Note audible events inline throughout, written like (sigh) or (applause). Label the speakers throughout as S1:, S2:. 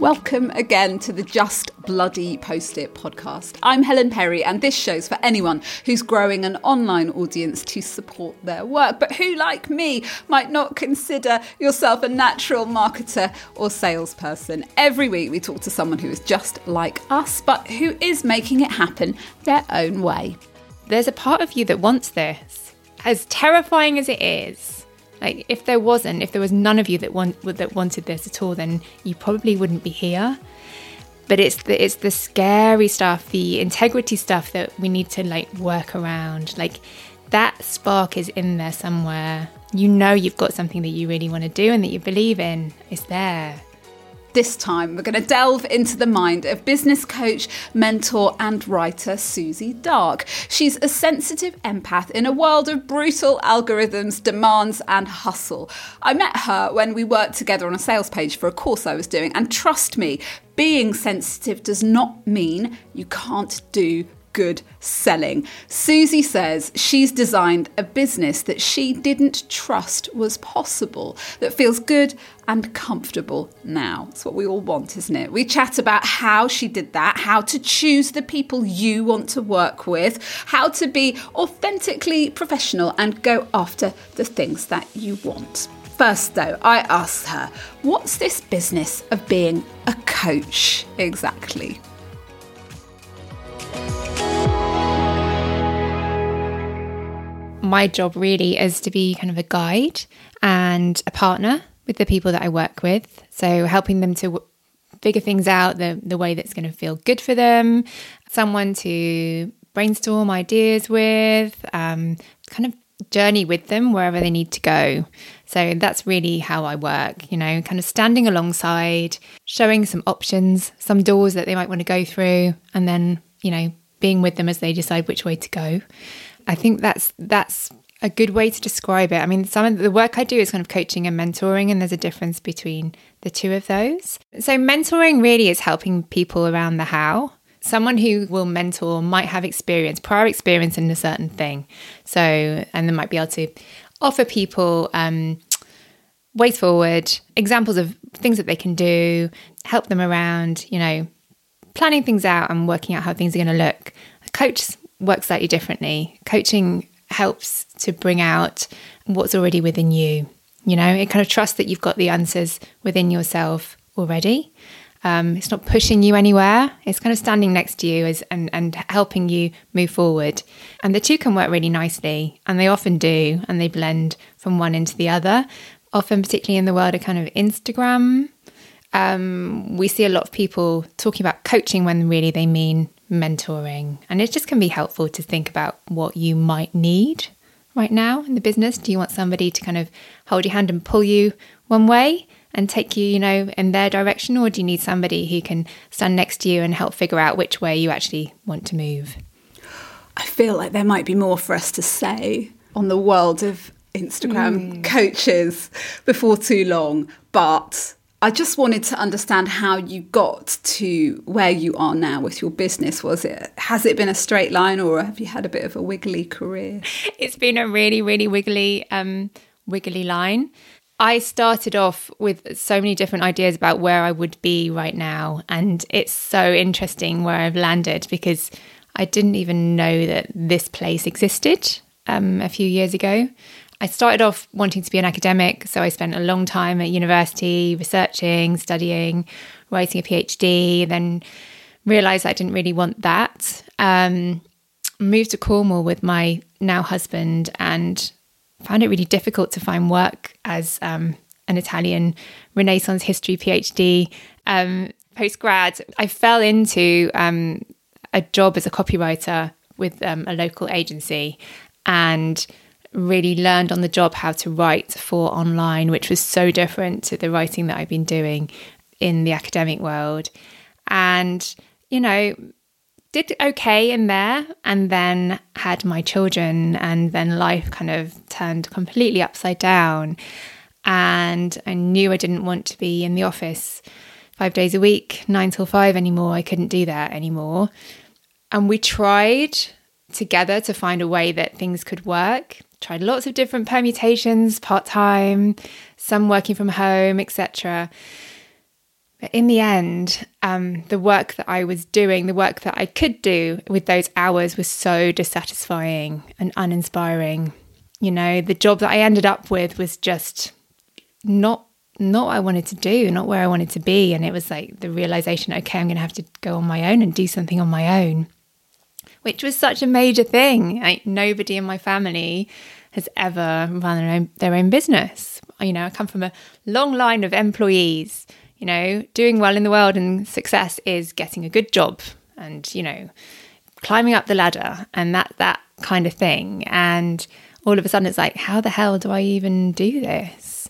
S1: Welcome again to the Just Bloody Post It podcast. I'm Helen Perry, and this show's for anyone who's growing an online audience to support their work, but who, like me, might not consider yourself a natural marketer or salesperson. Every week, we talk to someone who is just like us, but who is making it happen their own way.
S2: There's a part of you that wants this, as terrifying as it is like if there wasn't, if there was none of you that want that wanted this at all, then you probably wouldn't be here. But it's the it's the scary stuff, the integrity stuff that we need to like work around. Like that spark is in there somewhere. You know you've got something that you really want to do and that you believe in. It's there.
S1: This time, we're going to delve into the mind of business coach, mentor, and writer Suzy Darke. She's a sensitive empath in a world of brutal algorithms, demands, and hustle. I met her when we worked together on a sales page for a course I was doing, and trust me, being sensitive does not mean you can't do good selling. Suzy says she's designed a business that she didn't trust was possible, that feels good and comfortable now. It's what we all want, isn't it? We chat about how she did that, how to choose the people you want to work with, how to be authentically professional and go after the things that you want. First, though, I asked her, what's this business of being a coach exactly?
S2: My job really is to be kind of a guide and a partner with the people that I work with. So helping them to w- figure things out the, the way that's going to feel good for them, someone to brainstorm ideas with, um, kind of journey with them wherever they need to go. So that's really how I work, you know, kind of standing alongside, showing some options, some doors that they might want to go through, and then, you know, being with them as they decide which way to go. I think that's that's a good way to describe it. I mean, some of the work I do is kind of coaching and mentoring, and there's a difference between the two of those. So, mentoring really is helping people around the how. Someone who will mentor might have experience, prior experience in a certain thing. So, and they might be able to offer people um, ways forward, examples of things that they can do, help them around, you know, planning things out and working out how things are going to look. A coach works slightly differently. Coaching helps to bring out what's already within you. You know, it kind of trusts that you've got the answers within yourself already. Um, it's not pushing you anywhere. It's kind of standing next to you as, and, and helping you move forward. And the two can work really nicely, and they often do, and they blend from one into the other. Often, particularly in the world of kind of Instagram, um, we see a lot of people talking about coaching when really they mean mentoring. And it just can be helpful to think about what you might need right now in the business. Do you want somebody to kind of hold your hand and pull you one way and take you, you know, in their direction? Or do you need somebody who can stand next to you and help figure out which way you actually want to move?
S1: I feel like there might be more for us to say on the world of Instagram mm. coaches before too long, but I just wanted to understand how you got to where you are now with your business. Was it has it been a straight line, or have you had a bit of a wiggly career?
S2: It's been a really, really wiggly, um, wiggly line. I started off with so many different ideas about where I would be right now, and it's so interesting where I've landed because I didn't even know that this place existed um, a few years ago. I started off wanting to be an academic, so I spent a long time at university researching, studying, writing a PhD, then realized I didn't really want that. Um, moved to Cornwall with my now husband and found it really difficult to find work as um, an Italian Renaissance history PhD um, post grad. I fell into um, a job as a copywriter with um, a local agency and really learned on the job how to write for online, which was so different to the writing that I've been doing in the academic world. And, you know, did okay in there and then had my children, and then life kind of turned completely upside down. And I knew I didn't want to be in the office five days a week, nine till five anymore. I couldn't do that anymore. And we tried together to find a way that things could work tried lots of different permutations, part-time, some working from home, etc. But in the end, um, the work that I was doing, the work that I could do with those hours was so dissatisfying and uninspiring. You know, the job that I ended up with was just not not what I wanted to do, not where I wanted to be. And it was like the realization, okay, I'm going to have to go on my own and do something on my own, which was such a major thing. Like nobody in my family has ever run their own, their own business. You know, I come from a long line of employees you know, doing well in the world and success is getting a good job and, you know, climbing up the ladder and that that kind of thing. And all of a sudden it's like, how the hell do I even do this?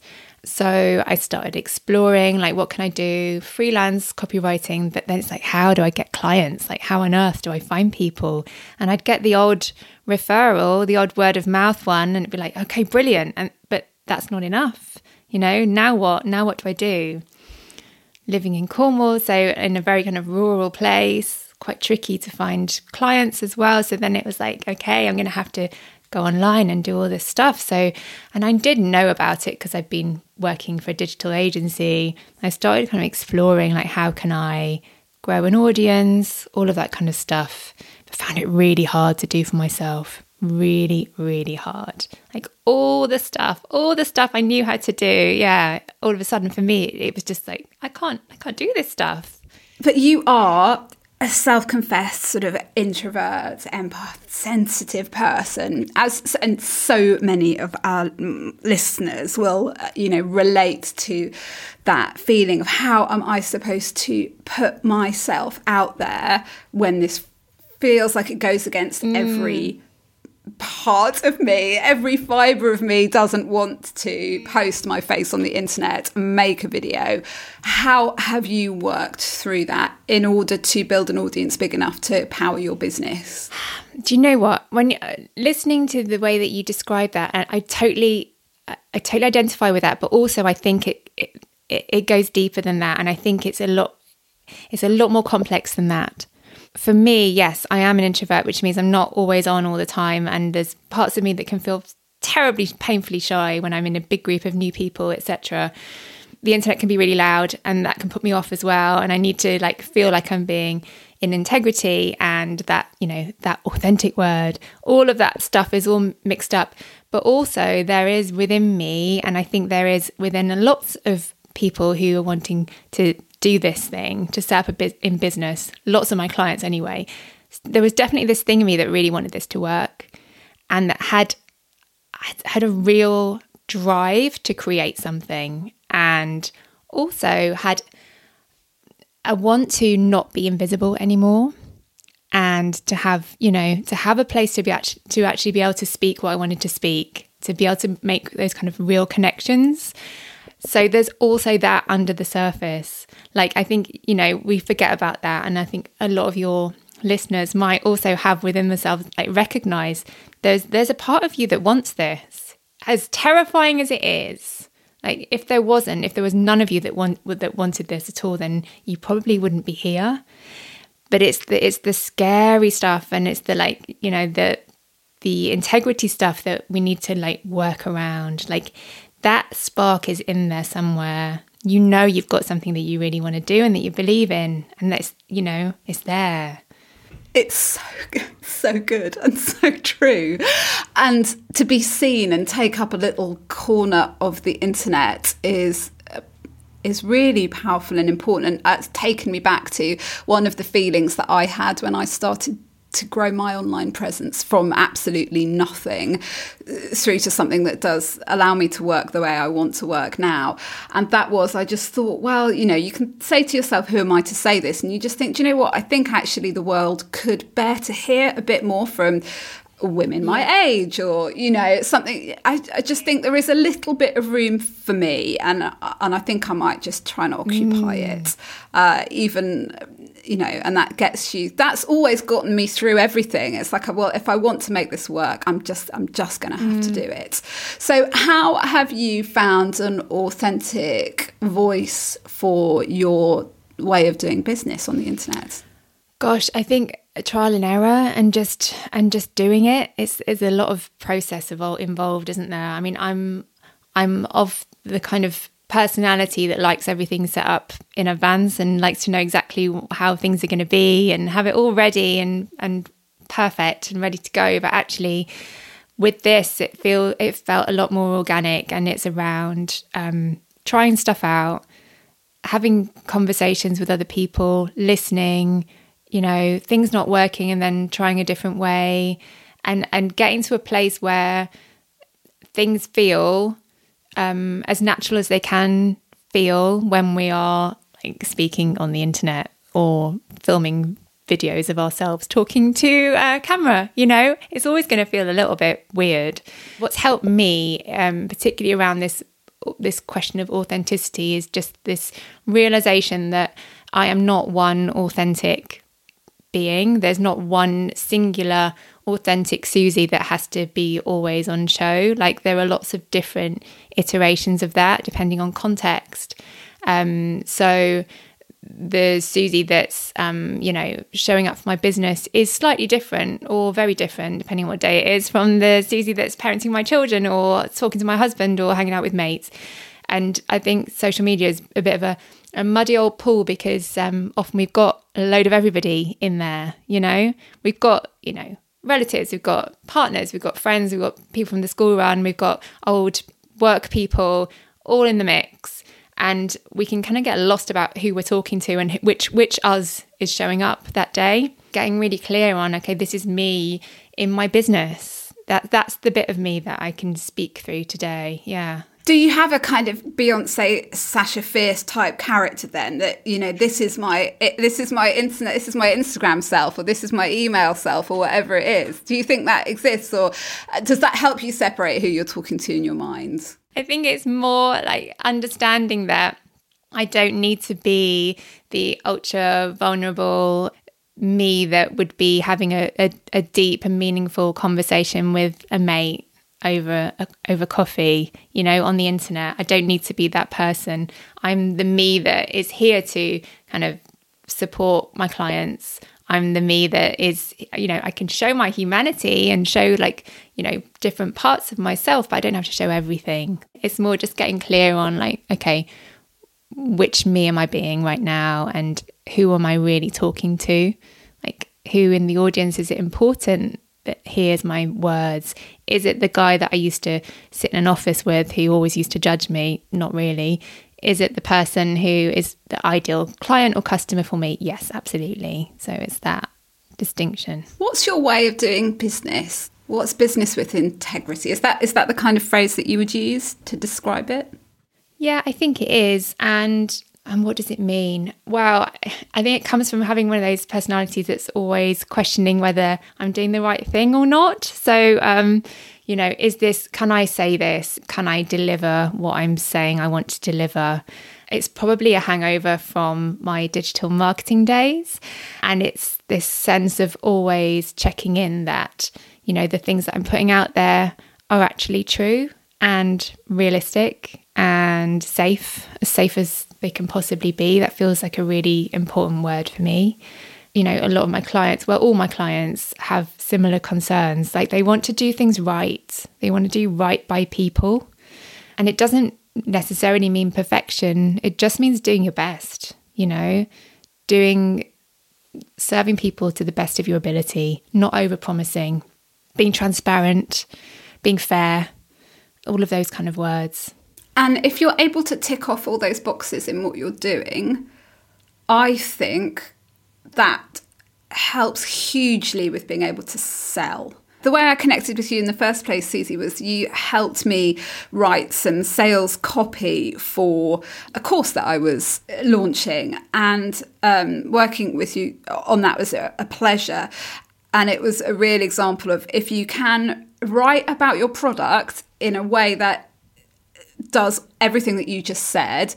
S2: So I started exploring like what can I do? Freelance copywriting, but then it's like how do I get clients? Like how on earth do I find people? And I'd get the odd referral, the odd word of mouth one and it'd be like, okay, brilliant. And but that's not enough. You know, now what? Now what do I do? living in Cornwall, so in a very kind of rural place, quite tricky to find clients as well. So then it was like, okay, I'm going to have to go online and do all this stuff. So, and I didn't know about it because I've been working for a digital agency. I started kind of exploring like, how can I grow an audience, all of that kind of stuff. But found it really hard to do for myself really, really hard. Like all the stuff, all the stuff I knew how to do. Yeah. All of a sudden for me, it was just like, I can't, I can't do this stuff.
S1: But you are a self-confessed sort of introvert, empath, sensitive person, as and so many of our listeners will, uh, you know, relate to that feeling of how am I supposed to put myself out there when this feels like it goes against mm. every part of me, every fiber of me doesn't want to post my face on the internet, make a video. How have you worked through that in order to build an audience big enough to power your business?
S2: Do you know what? When uh, listening to the way that you describe that, and I totally, I totally identify with that. But also, I think it, it it goes deeper than that, and I think it's a lot, it's a lot more complex than that for me, yes, I am an introvert, which means I'm not always on all the time. And there's parts of me that can feel terribly painfully shy when I'm in a big group of new people, etc. The internet can be really loud and that can put me off as well. And I need to like feel like I'm being in integrity and that, you know, that authentic word, all of that stuff is all mixed up. But also there is within me, and I think there is within lots of people who are wanting to do this thing to set up a bit in business, lots of my clients anyway, there was definitely this thing in me that really wanted this to work and that had had a real drive to create something and also had a want to not be invisible anymore and to have you know to have a place to be to actually be able to speak what I wanted to speak to be able to make those kind of real connections so there's also that under the surface. Like, I think, you know, we forget about that. And I think a lot of your listeners might also have within themselves, like, recognize there's, there's a part of you that wants this. As terrifying as it is, like, if there wasn't, if there was none of you that, want, that wanted this at all, then you probably wouldn't be here. But it's the, it's the scary stuff and it's the, like, you know, the, the integrity stuff that we need to like work around. Like that spark is in there somewhere. You know you've got something that you really want to do and that you believe in, and that's you know it's there.
S1: It's so so good and (laughs) so true, and to be seen and take up a little corner of the internet is uh, is really powerful and important and it's taken me back to one of the feelings that I had when I started to grow my online presence from absolutely nothing uh, through to something that does allow me to work the way I want to work now. And that was, I just thought, well, you know, you can say to yourself, who am I to say this? And you just think, do you know what? I think actually the world could bear to hear a bit more from women my age or you know something I, I, just think there is a little bit of room for me and and I think I might just try and occupy mm. it uh, even you know, and that gets you. That's always gotten me through everything. It's like, well, if I want to make this work, I'm just, I'm just going to have mm. to do it. So, how have you found an authentic voice for your way of doing business on the internet?
S2: Gosh, I think trial and error and just and just doing it. It's, it's a lot of process involved, isn't there? I mean, I'm I'm of the kind of personality that likes everything set up in advance and likes to know exactly how things are going to be and have it all ready and and perfect and ready to go. But actually, with this, it feel it felt a lot more organic, and it's around um, trying stuff out, having conversations with other people, listening. You know, things not working, and then trying a different way, and and getting to a place where things feel um, as natural as they can feel when we are like speaking on the internet or filming videos of ourselves talking to a camera. You know, it's always going to feel a little bit weird. What's helped me, um, particularly around this this question of authenticity, is just this realization that I am not one authentic being. There's not one singular authentic Suzy that has to be always on show. Like there are lots of different iterations of that depending on context. Um, so the Suzy that's um, you know showing up for my business is slightly different or very different depending on what day it is from the Suzy that's parenting my children or talking to my husband or hanging out with mates. And I think social media is a bit of a, a muddy old pool because um, often we've got a load of everybody in there. You know, we've got you know relatives, we've got partners, we've got friends, we've got people from the school run, we've got old work people all in the mix. And we can kind of get lost about who we're talking to and which which us is showing up that day. Getting really clear on okay this is me in my business. That that's the bit of me that I can speak through today. Yeah
S1: do you have a kind of Beyonce Sasha Fierce type character then that you know this is my this is my internet this is my Instagram self or this is my email self or whatever it is? Do you think that exists or uh, does that help you separate who you're talking to in your mind?
S2: I think it's more like understanding that I don't need to be the ultra vulnerable me that would be having a, a, a deep and meaningful conversation with a mate over over coffee, you know, on the internet. I don't need to be that person. I'm the me that is here to kind of support my clients. I'm the me that is, you know, I can show my humanity and show like, you know, different parts of myself, but I don't have to show everything. It's more just getting clear on like, okay, which me am I being right now and who am I really talking to? Like, who in the audience is it important that hears my words? Is it the guy that I used to sit in an office with who always used to judge me? Not really. Is it the person who is the ideal client or customer for me? Yes, absolutely. So it's that distinction.
S1: What's your way of doing business? What's business with integrity? Is that is that the kind of phrase that you would use to describe it?
S2: Yeah, I think it is. And and what does it mean? Well, I think it comes from having one of those personalities that's always questioning whether I'm doing the right thing or not. So um, you know, is this, can I say this? Can I deliver what I'm saying I want to deliver? It's probably a hangover from my digital marketing days. And it's this sense of always checking in that, you know, the things that I'm putting out there are actually true and realistic and safe, as safe as they can possibly be. That feels like a really important word for me you know, a lot of my clients, well, all my clients have similar concerns. Like they want to do things right, they want to do right by people. And it doesn't necessarily mean perfection, it just means doing your best, you know, doing, serving people to the best of your ability, not over promising, being transparent, being fair, all of those kind of words.
S1: And if you're able to tick off all those boxes in what you're doing, I think that helps hugely with being able to sell. The way I connected with you in the first place, Suzy, was you helped me write some sales copy for a course that I was launching, and um, working with you on that was a, a pleasure. And it was a real example of if you can write about your product in a way that does everything that you just said,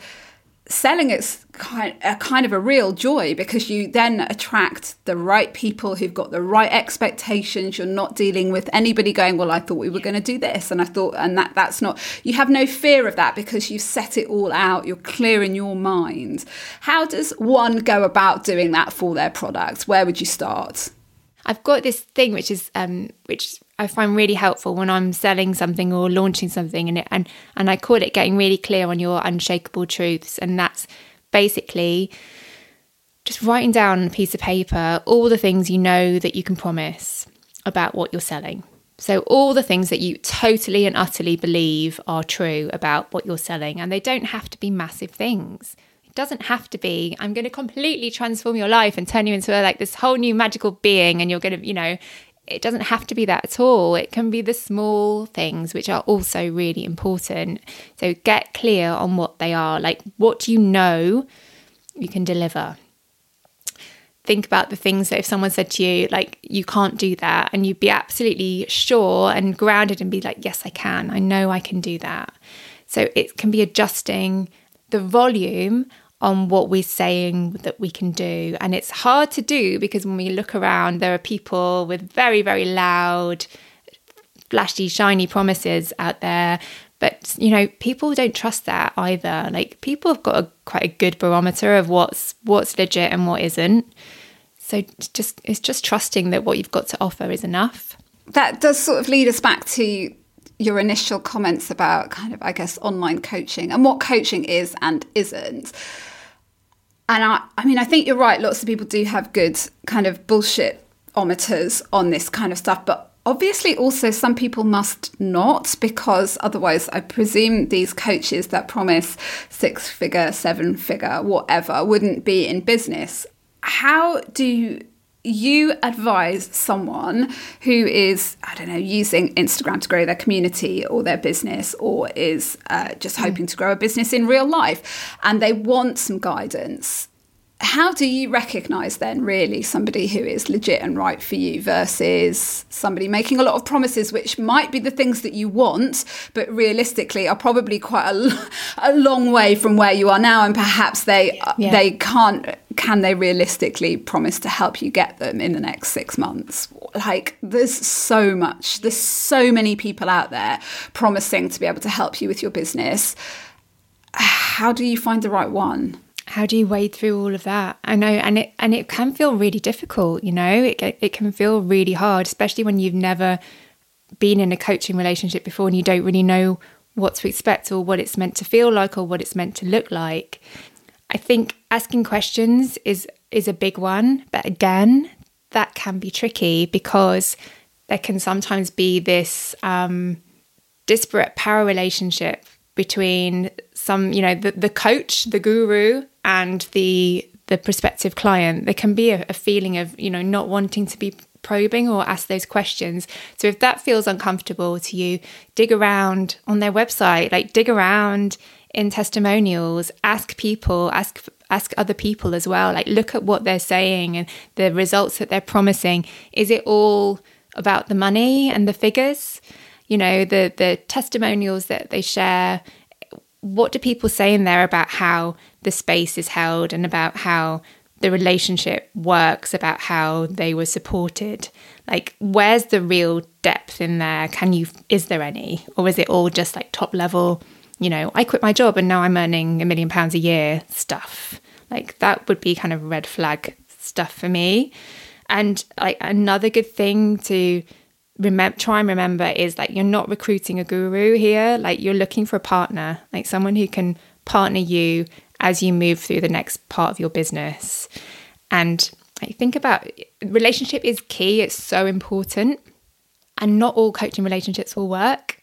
S1: selling it's kind a kind of a real joy because you then attract the right people who've got the right expectations. You're not dealing with anybody going well i thought we were going to do this and i thought and that that's not you have no fear of that because you've set it all out. You're clear in your mind. How does one go about doing that for their products where would you start?
S2: I've got this thing which is um which I find really helpful when I'm selling something or launching something, and it, and and I call it getting really clear on your unshakable truths, and that's basically just writing down on a piece of paper all the things you know that you can promise about what you're selling. So, all the things that you totally and utterly believe are true about what you're selling, and they don't have to be massive things. It doesn't have to be, I'm going to completely transform your life and turn you into a, like this whole new magical being, and you're going to, you know, it doesn't have to be that at all. It can be the small things which are also really important. So, get clear on what they are. Like, what you know you can deliver? think about the things that if someone said to you, like, you can't do that, and you'd be absolutely sure and grounded and be like, yes, I can. I know I can do that. So it can be adjusting the volume on what we're saying that we can do. And it's hard to do because when we look around, there are people with very, very loud, flashy, shiny promises out there. But you know, people don't trust that either. Like people have got a quite a good barometer of what's what's legit and what isn't. So just it's just trusting that what you've got to offer is enough.
S1: That does sort of lead us back to your initial comments about kind of I guess online coaching and what coaching is and isn't. And I I mean I think you're right. Lots of people do have good kind of bullshit ometers on this kind of stuff but Obviously, also, some people must not because otherwise, I presume these coaches that promise six figure, seven figure, whatever, wouldn't be in business. How do you advise someone who is, I don't know, using Instagram to grow their community or their business or is uh, just hoping to grow a business in real life and they want some guidance? How do you recognize then really somebody who is legit and right for you versus somebody making a lot of promises which might be the things that you want but realistically are probably quite a, (laughs) a long way from where you are now and perhaps they uh, yeah. they can't can they realistically promise to help you get them in the next 6 months? Like there's so much there's so many people out there promising to be able to help you with your business. How do you find the right one
S2: how do you wade through all of that? I know, and it and it can feel really difficult. You know, it it can feel really hard, especially when you've never been in a coaching relationship before and you don't really know what to expect or what it's meant to feel like or what it's meant to look like. I think asking questions is is a big one, but again, that can be tricky because there can sometimes be this um, disparate power relationship between some, you know, the, the coach, the guru, and the the prospective client. There can be a, a feeling of, you know, not wanting to be probing or ask those questions. So if that feels uncomfortable to you, dig around on their website, like dig around in testimonials, ask people, ask ask other people as well. Like look at what they're saying and the results that they're promising. Is it all about the money and the figures? You know, the the testimonials that they share what do people say in there about how the space is held and about how the relationship works, about how they were supported? Like, where's the real depth in there? Can you, is there any? Or is it all just like top level, you know, I quit my job and now I'm earning a million pounds a year stuff? Like, that would be kind of red flag stuff for me. And like another good thing to remember try and remember is like you're not recruiting a guru here. Like you're looking for a partner like someone who can partner you as you move through the next part of your business. And think about relationship is key. It's so important. And not all coaching relationships will work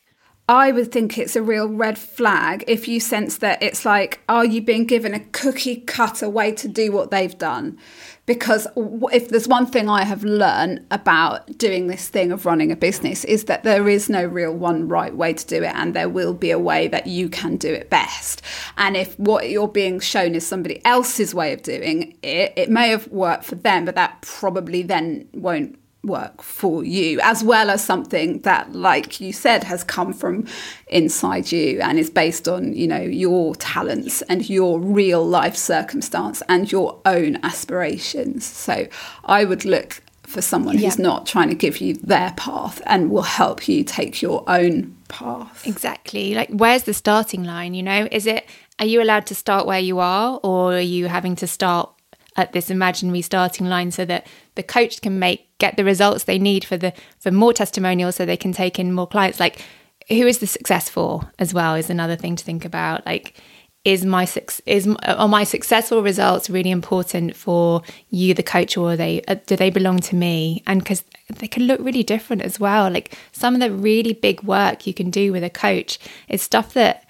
S1: I would think it's a real red flag if you sense that it's like, are you being given a cookie cutter way to do what they've done? Because if there's one thing I have learned about doing this thing of running a business is that there is no real one right way to do it, and there will be a way that you can do it best. And if what you're being shown is somebody else's way of doing it, it may have worked for them, but that probably then won't work for you, as well as something that, like you said, has come from inside you and is based on, you know, your talents and your real life circumstance and your own aspirations. So I would look for someone who's not trying to give you their path and will help you take your own path.
S2: Exactly. Like, where's the starting line? You know, is it, are you allowed to start where you are or are you having to start at this imaginary starting line so that the coach can make get the results they need for the for more testimonials so they can take in more clients. Like who is the success for as well is another thing to think about. Like is my is are my successful results really important for you the coach or they uh, do they belong to me? And because they can look really different as well. Like some of the really big work you can do with a coach is stuff that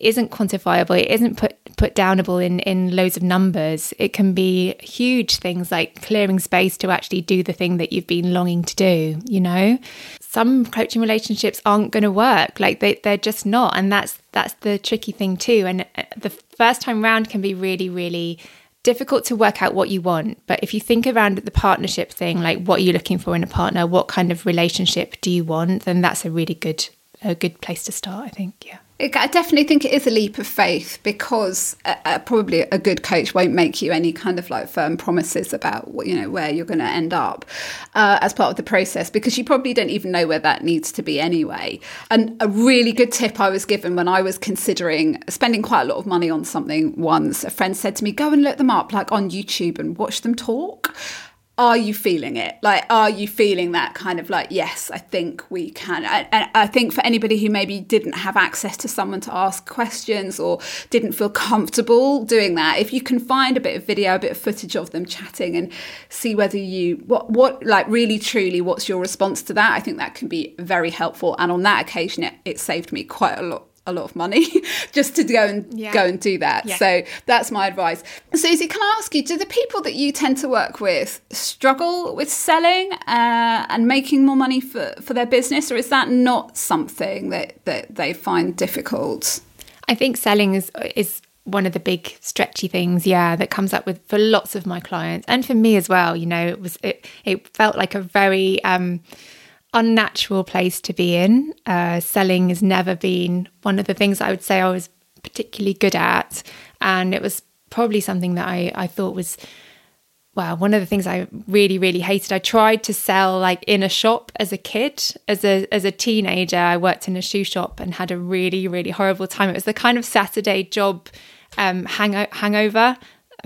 S2: isn't quantifiable it isn't put put downable in in loads of numbers. It can be huge things like clearing space to actually do the thing that you've been longing to do you know? Some coaching relationships aren't going to work like they, they're just not and that's that's the tricky thing too. And uh, the first time round can be really really difficult to work out what you want but if you think around the partnership thing like what are you looking for in a partner what kind of relationship do you want then that's a really good a good place to start i think yeah
S1: I definitely think it is a leap of faith because uh, uh, probably a good coach won't make you any kind of like firm promises about what, you know where you're going to end up uh, as part of the process because you probably don't even know where that needs to be anyway. And a really good tip I was given when I was considering spending quite a lot of money on something once, a friend said to me, "Go and look them up like on YouTube and watch them talk." Are you feeling it? Like, are you feeling that kind of like, yes, I think we can? And I think for anybody who maybe didn't have access to someone to ask questions or didn't feel comfortable doing that, if you can find a bit of video, a bit of footage of them chatting and see whether you, what, what, like really truly, what's your response to that? I think that can be very helpful. And on that occasion, it, it saved me quite a lot a lot of money (laughs) just to go and yeah. go and do that. Yeah. So that's my advice. Suzy, can I ask you, do the people that you tend to work with struggle with selling uh, and making more money for, for their business, or is that not something that, that they find difficult?
S2: I think selling is is one of the big stretchy things, yeah, that comes up with for lots of my clients and for me as well. You know, it was it it felt like a very um unnatural place to be in. Uh, selling has never been one of the things I would say I was particularly good at. And it was probably something that I, I thought was, well, one of the things I really, really hated. I tried to sell like in a shop as a kid. As a, as a teenager, I worked in a shoe shop and had a really, really horrible time. It was the kind of Saturday job um, hang- hangover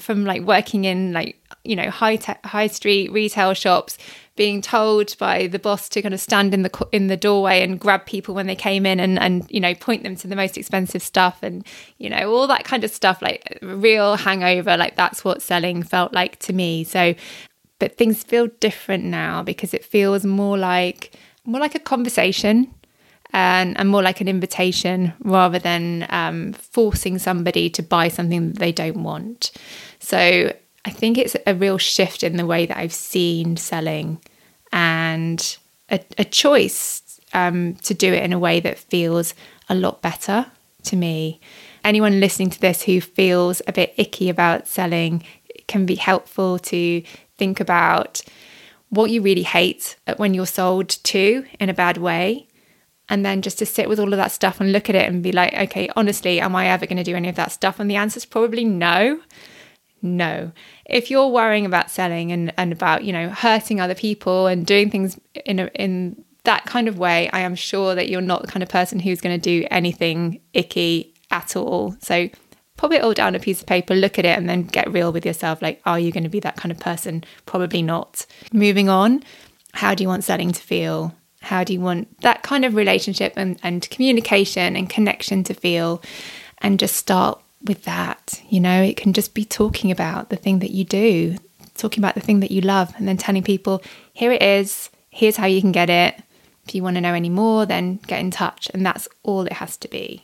S2: from like working in like you know high te- high street retail shops being told by the boss to kind of stand in the in the doorway and grab people when they came in and and you know point them to the most expensive stuff and you know all that kind of stuff like real hangover like that's what selling felt like to me. So but things feel different now because it feels more like more like a conversation and, and more like an invitation rather than um, forcing somebody to buy something that they don't want. So I think it's a real shift in the way that I've seen selling and a, a choice um, to do it in a way that feels a lot better to me. Anyone listening to this who feels a bit icky about selling can be helpful to think about what you really hate when you're sold to in a bad way. And then just to sit with all of that stuff and look at it and be like, okay, honestly, am I ever going to do any of that stuff? And the answer is probably no no. If you're worrying about selling and, and about, you know, hurting other people and doing things in a, in that kind of way, I am sure that you're not the kind of person who's going to do anything icky at all. So pop it all down a piece of paper, look at it, and then get real with yourself. Like, are you going to be that kind of person? Probably not. Moving on, how do you want selling to feel? How do you want that kind of relationship and, and communication and connection to feel? And just start with that. You know, it can just be talking about the thing that you do, talking about the thing that you love, and then telling people, here it is, here's how you can get it. If you want to know any more, then get in touch. And that's all it has to be.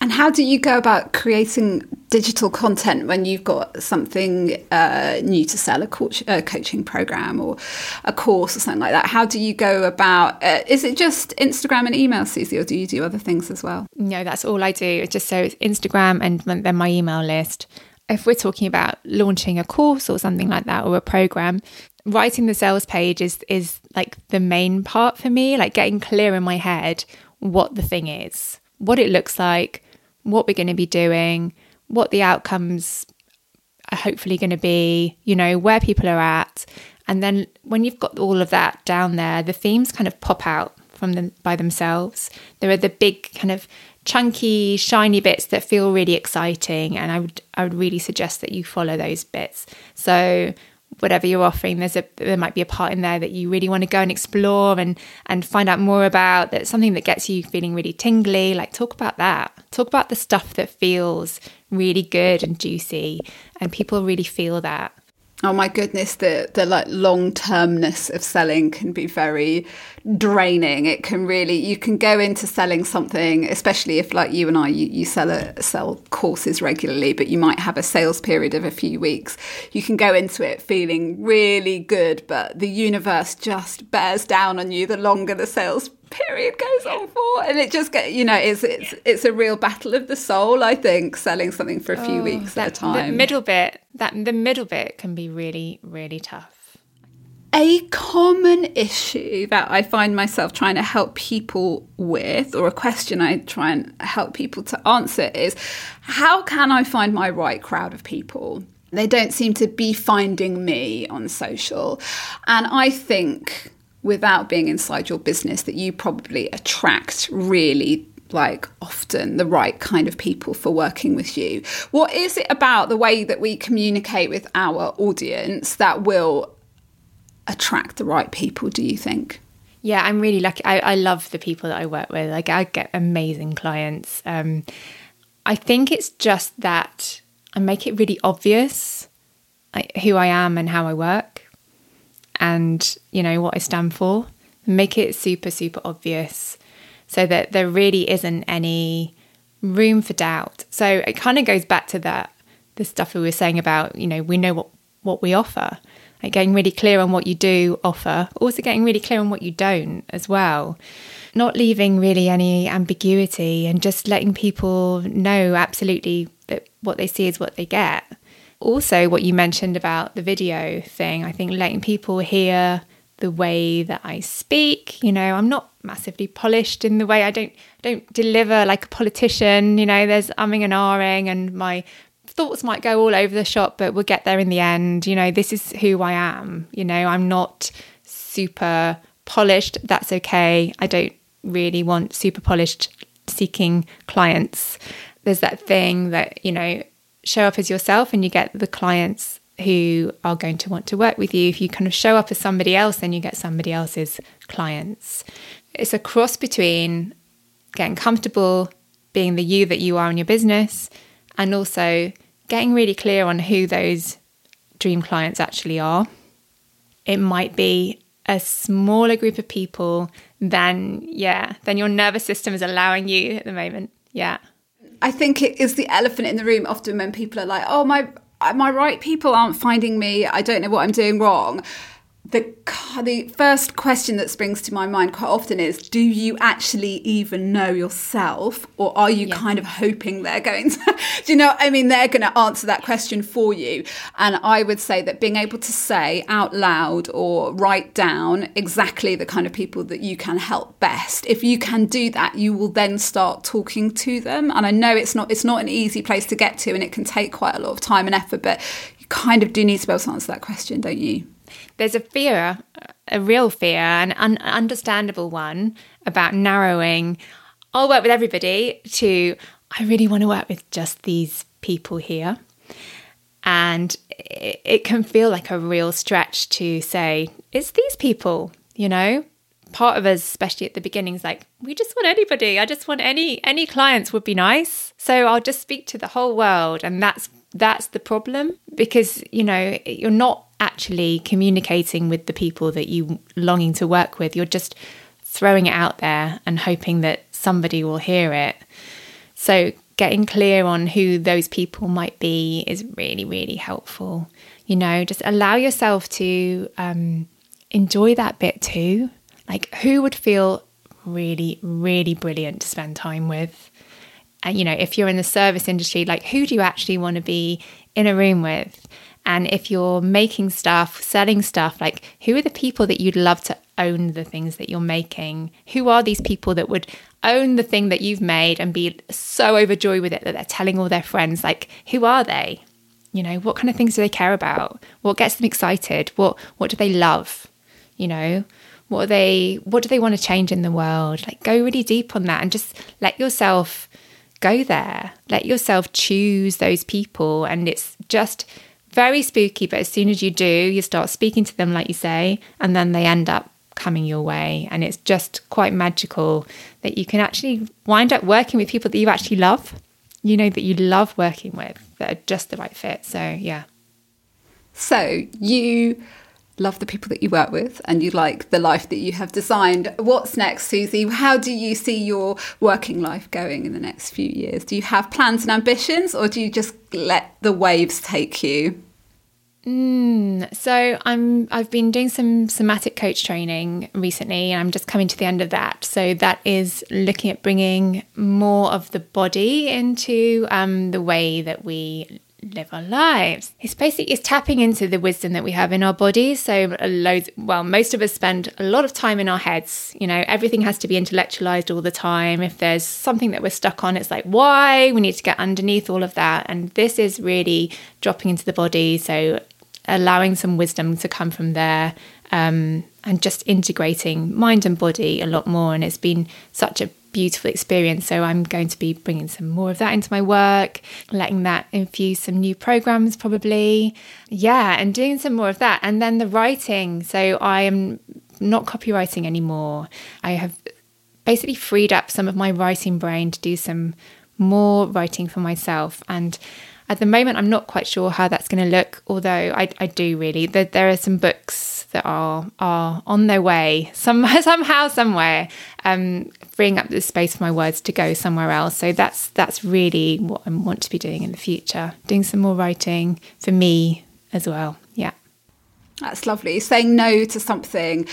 S1: And how do you go about creating digital content when you've got something uh, new to sell, a, a, coaching program or a course or something like that? How do you go about? Uh, is it just Instagram and email, Suzy, or do you do other things as well?
S2: No, that's all I do. It's just so it's Instagram and then my email list. If we're talking about launching a course or something like that or a program, writing the sales page is is like the main part for me. Like getting clear in my head what the thing is, what it looks like what we're going to be doing, what the outcomes are hopefully going to be, you know, where people are at. And then when you've got all of that down there, the themes kind of pop out from them by themselves. There are the big kind of chunky, shiny bits that feel really exciting. And I would I would really suggest that you follow those bits. So whatever you're offering, there's a there might be a part in there that you really want to go and explore and and find out more about. That's something that gets you feeling really tingly. Like talk about that. Talk about the stuff that feels really good and juicy, and people really feel that.
S1: Oh my goodness, the the like long termness of selling can be very draining. It can really you can go into selling something, especially if like you and I you, you sell a sell courses regularly, but you might have a sales period of a few weeks. You can go into it feeling really good, but the universe just bears down on you the longer the sales period goes on for and it just get you know it's it's it's a real battle of the soul i think selling something for a few oh, weeks
S2: that,
S1: at a time
S2: the middle bit that the middle bit can be really really tough.
S1: A common issue that i find myself trying to help people with or a question i try and help people to answer is how can i find my right crowd of people? They don't seem to be finding me on social. And i think without being inside your business that you probably attract really like often the right kind of people for working with you. What is it about the way that we communicate with our audience that will attract the right people, do you think?
S2: Yeah, I'm really lucky. I, I love the people that I work with. Like I get amazing clients. Um, I think it's just that I make it really obvious like, who I am and how I work and you know what I stand for. Make it super super obvious so that there really isn't any room for doubt. So it kind of goes back to that the stuff we were saying about, you know, we know what what we offer. Like getting really clear on what you do offer, also getting really clear on what you don't as well. Not leaving really any ambiguity and just letting people know absolutely that what they see is what they get also what you mentioned about the video thing, I think letting people hear the way that I speak, you know, I'm not massively polished in the way I don't don't deliver like a politician, you know, there's umming and ahhing and my thoughts might go all over the shop, but we'll get there in the end. You know, this is who I am. You know, I'm not super polished. That's okay. I don't really want super polished seeking clients. There's that thing that, you know, show up as yourself and you get the clients who are going to want to work with you. If you kind of show up as somebody else, then you get somebody else's clients. It's a cross between getting comfortable being the you that you are in your business and also getting really clear on who those dream clients actually are. It might be a smaller group of people than, yeah, than your nervous system is allowing you at the moment. Yeah.
S1: I think it is the elephant in the room often when people are like, oh, my, my right people aren't finding me. I don't know what I'm doing wrong the the first question that springs to my mind quite often is do you actually even know yourself or are you kind of hoping they're going to (laughs) do you know i mean they're going to answer that question for you. And i would say that being able to say out loud or write down exactly the kind of people that you can help best. If you can do that you will then start talking to them. And i know it's not it's not an easy place to get to and it can take quite a lot of time and effort but you kind of do need to be able to answer that question don't you
S2: there's a fear, a real fear, an un- understandable one about narrowing. I'll work with everybody to, I really want to work with just these people here. And it, it can feel like a real stretch to say, it's these people, you know? Part of us, especially at the beginning, is like, we just want anybody. I just want any any clients would be nice. So I'll just speak to the whole world. And that's that's the problem because, you know, you're not actually communicating with the people that you longing to work with. You're just throwing it out there and hoping that somebody will hear it. So getting clear on who those people might be is really, really helpful. You know, just allow yourself to um, enjoy that bit too. Like, who would feel really, really brilliant to spend time with? And, you know, if you're in the service industry, like, who do you actually want to be in a room with? And if you're making stuff, selling stuff, like who are the people that you'd love to own the things that you're making? Who are these people that would own the thing that you've made and be so overjoyed with it that they're telling all their friends? Like, who are they? You know, what kind of things do they care about? What gets them excited? What what do they love? You know, What are they what do they want to change in the world? Like go really deep on that and just let yourself go there. Let yourself choose those people and it's just very spooky, but as soon as you do, you start speaking to them like you say, and then they end up coming your way and it's just quite magical that you can actually wind up working with people that you actually love. You know that you love working with that are just the right fit. So, yeah.
S1: So, you love the people that you work with and you like the life that you have designed. What's next, Suzy? How do you see your working life going in the next few years? Do you have plans and ambitions or do you just let the waves take you?
S2: Mm, so I'm I've been doing some somatic coach training recently and I'm just coming to the end of that. So that is looking at bringing more of the body into um, the way that we live our lives. It's basically it's tapping into the wisdom that we have in our bodies. So a loads well, most of us spend a lot of time in our heads. You know, everything has to be intellectualized all the time. If there's something that we're stuck on, it's like why? We need to get underneath all of that. And this is really dropping into the body. So allowing some wisdom to come from there. Um, and just integrating mind and body a lot more. And it's been such a beautiful experience. So I'm going to be bringing some more of that into my work, letting that infuse some new programs probably. Yeah, and doing some more of that. And then the writing. So I am not copywriting anymore. I have basically freed up some of my writing brain to do some more writing for myself. And at the moment, I'm not quite sure how that's going to look, although I, I do really. There, there are some books that are are on their way some, (laughs) somehow, somewhere, um, freeing up the space for my words to go somewhere else. So that's that's really what I want to be doing in the future, doing some more writing for me as well. Yeah.
S1: That's lovely. Saying no to something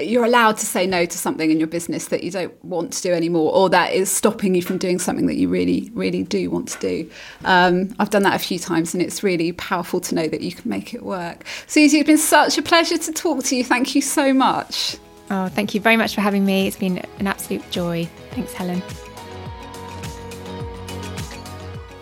S1: you're allowed to say no to something in your business that you don't want to do anymore or that is stopping you from doing something that you really really do want to do. Um, i've done that a few times and it's really powerful to know that you can make it work. Suzy it's been such a pleasure to talk to you. Thank you so much.
S2: Oh thank you very much for having me. It's been an absolute joy. Thanks helen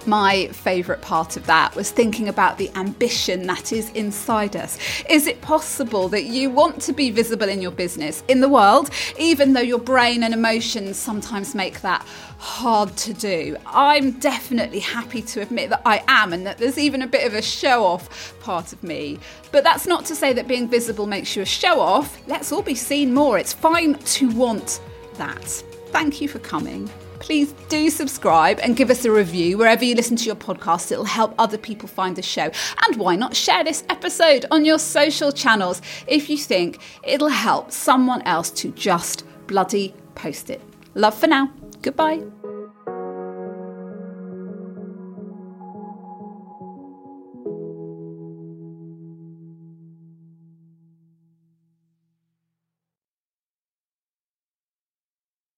S1: my favourite part of that was thinking about the ambition that is inside us. Is it possible that you want to be visible in your business, in the world, even though your brain and emotions sometimes make that hard to do? I'm definitely happy to admit that I am, and that there's even a bit of a show off part of me. But that's not to say that being visible makes you a show off. Let's all be seen more. It's fine to want that. Thank you for coming please do subscribe and give us a review wherever you listen to your podcast. It'll help other people find the show. And why not share this episode on your social channels if you think it'll help someone else to just bloody post it. Love for now. Goodbye.